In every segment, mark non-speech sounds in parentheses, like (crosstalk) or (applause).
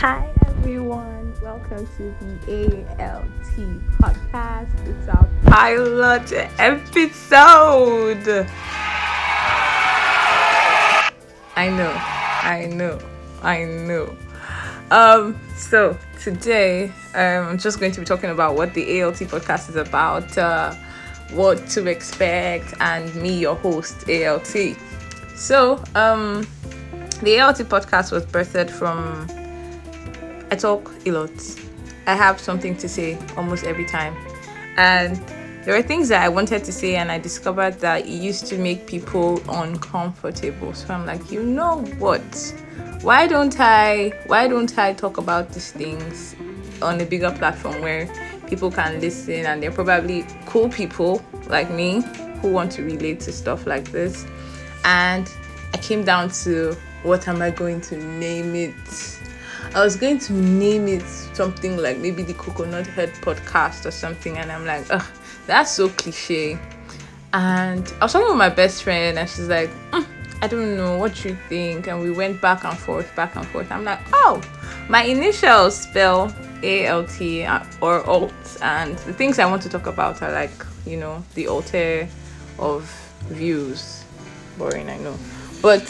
Hi everyone, welcome to the ALT podcast. It's our pilot episode. I know, I know, I know. Um, so today um, I'm just going to be talking about what the ALT podcast is about, uh, what to expect, and me, your host, ALT. So, um, the ALT podcast was birthed from I talk a lot. I have something to say almost every time. And there were things that I wanted to say, and I discovered that it used to make people uncomfortable. So I'm like, you know what? Why don't I? Why don't I talk about these things on a bigger platform where people can listen, and they're probably cool people like me who want to relate to stuff like this. And I came down to what am I going to name it? I was going to name it something like maybe the Coconut Head podcast or something, and I'm like, ugh, that's so cliche. And I was talking with my best friend, and she's like, mm, I don't know what you think. And we went back and forth, back and forth. I'm like, oh, my initials spell A L T uh, or alt, and the things I want to talk about are like, you know, the altar of views. Boring, I know. But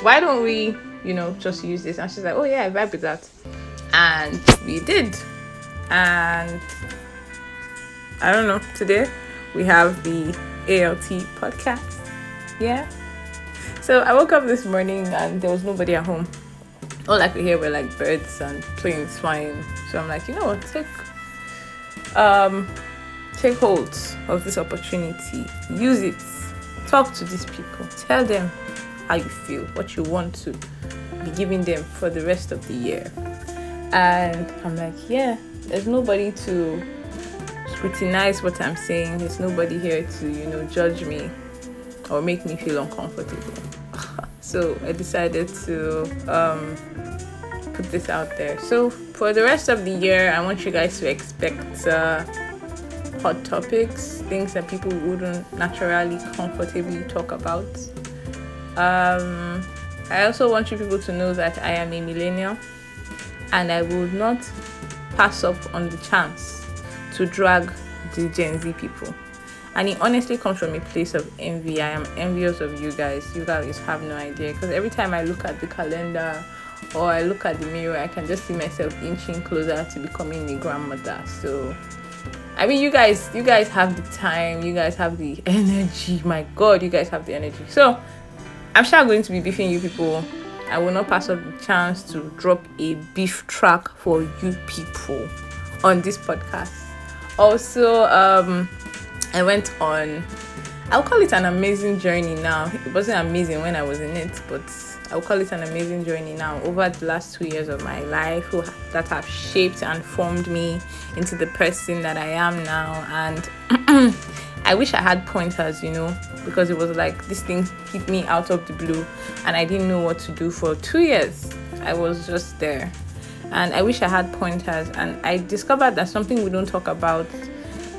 why don't we you know, just use this. And she's like, oh yeah, I vibe with that. And we did. And I don't know, today we have the ALT podcast. Yeah. So I woke up this morning and there was nobody at home. All I could hear were like birds and planes flying. So I'm like, you know what, take um take hold of this opportunity. Use it. Talk to these people. Tell them how you feel, what you want to be giving them for the rest of the year. And I'm like, yeah, there's nobody to scrutinize what I'm saying. There's nobody here to, you know, judge me or make me feel uncomfortable. (laughs) so I decided to um, put this out there. So for the rest of the year, I want you guys to expect uh, hot topics, things that people wouldn't naturally comfortably talk about. Um, I also want you people to know that I am a millennial and I will not pass up on the chance to drag the Gen Z people. And it honestly comes from a place of envy. I am envious of you guys. You guys have no idea. Because every time I look at the calendar or I look at the mirror, I can just see myself inching closer to becoming a grandmother. So I mean you guys you guys have the time, you guys have the (laughs) energy. My god, you guys have the energy. So I'm sure I'm going to be beefing you people. I will not pass up the chance to drop a beef track for you people on this podcast. Also, um, I went on, I'll call it an amazing journey now. It wasn't amazing when I was in it, but I'll call it an amazing journey now over the last two years of my life that have shaped and formed me into the person that I am now. And (clears throat) I wish I had pointers, you know, because it was like this thing hit me out of the blue and I didn't know what to do for two years. I was just there. And I wish I had pointers. And I discovered that something we don't talk about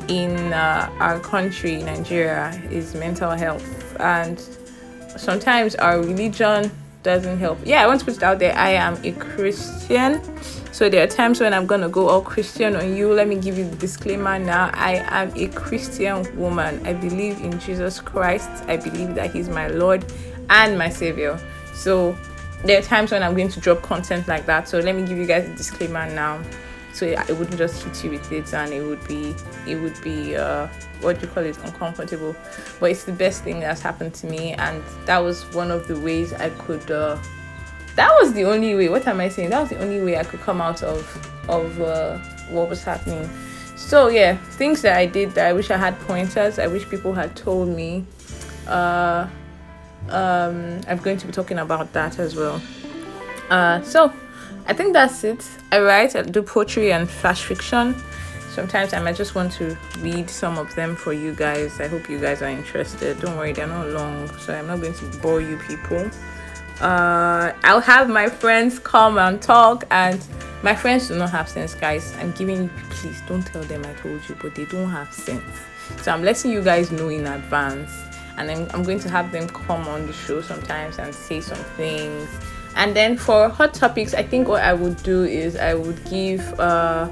in uh, our country, Nigeria, is mental health. And sometimes our religion doesn't help. Yeah, I want to put it out there. I am a Christian. So there are times when I'm gonna go all Christian on you. Let me give you the disclaimer now. I am a Christian woman. I believe in Jesus Christ. I believe that He's my Lord and my Savior. So there are times when I'm going to drop content like that. So let me give you guys a disclaimer now. So it wouldn't just hit you with it and it would be it would be uh what do you call it uncomfortable but it's the best thing that's happened to me and that was one of the ways i could uh that was the only way. What am I saying? That was the only way I could come out of of uh, what was happening. So yeah, things that I did that I wish I had pointers. I wish people had told me. Uh, um, I'm going to be talking about that as well. Uh, so I think that's it. I write, I do poetry and flash fiction. Sometimes I might just want to read some of them for you guys. I hope you guys are interested. Don't worry, they're not long, so I'm not going to bore you people uh, I'll have my friends come and talk and my friends do not have sense guys i'm giving you please don't tell them i told you but they don't have sense so i'm letting you guys know in advance and I'm, I'm going to have them come on the show sometimes and say some things And then for hot topics, I think what I would do is I would give uh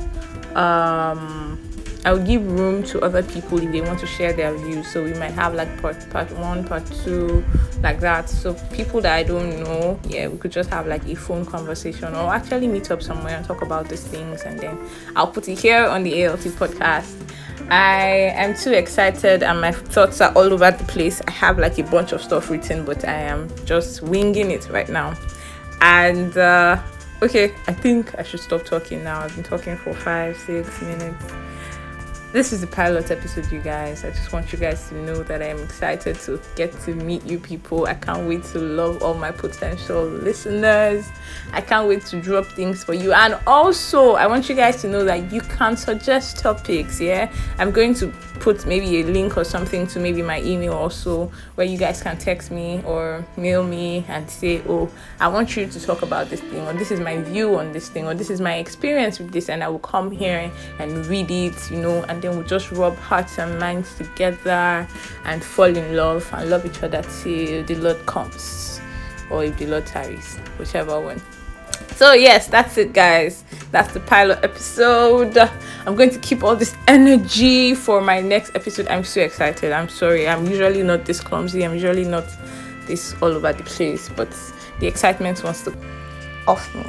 um I would give room to other people if they want to share their views. So we might have like part part one, part two, like that. So people that I don't know, yeah, we could just have like a phone conversation or actually meet up somewhere and talk about these things and then I'll put it here on the ALT podcast. I am too excited and my thoughts are all over the place. I have like a bunch of stuff written, but I am just winging it right now. And uh, okay, I think I should stop talking now. I've been talking for five, six minutes this is the pilot episode, you guys. I just want you guys to know that I am excited to get to meet you people. I can't wait to love all my potential listeners. I can't wait to drop things for you. And also, I want you guys to know that you can suggest topics. Yeah, I'm going to put maybe a link or something to maybe my email also where you guys can text me or mail me and say, Oh, I want you to talk about this thing, or this is my view on this thing, or this is my experience with this, and I will come here and read it, you know, and then we'll just rub hearts and minds together and fall in love and love each other till the Lord comes or if the Lord tarries, whichever one. So, yes, that's it, guys. That's the pilot episode. I'm going to keep all this energy for my next episode. I'm so excited. I'm sorry. I'm usually not this clumsy. I'm usually not this all over the place, but the excitement wants to off me.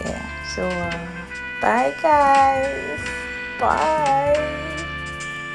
Yeah. So, uh, bye, guys. Bye.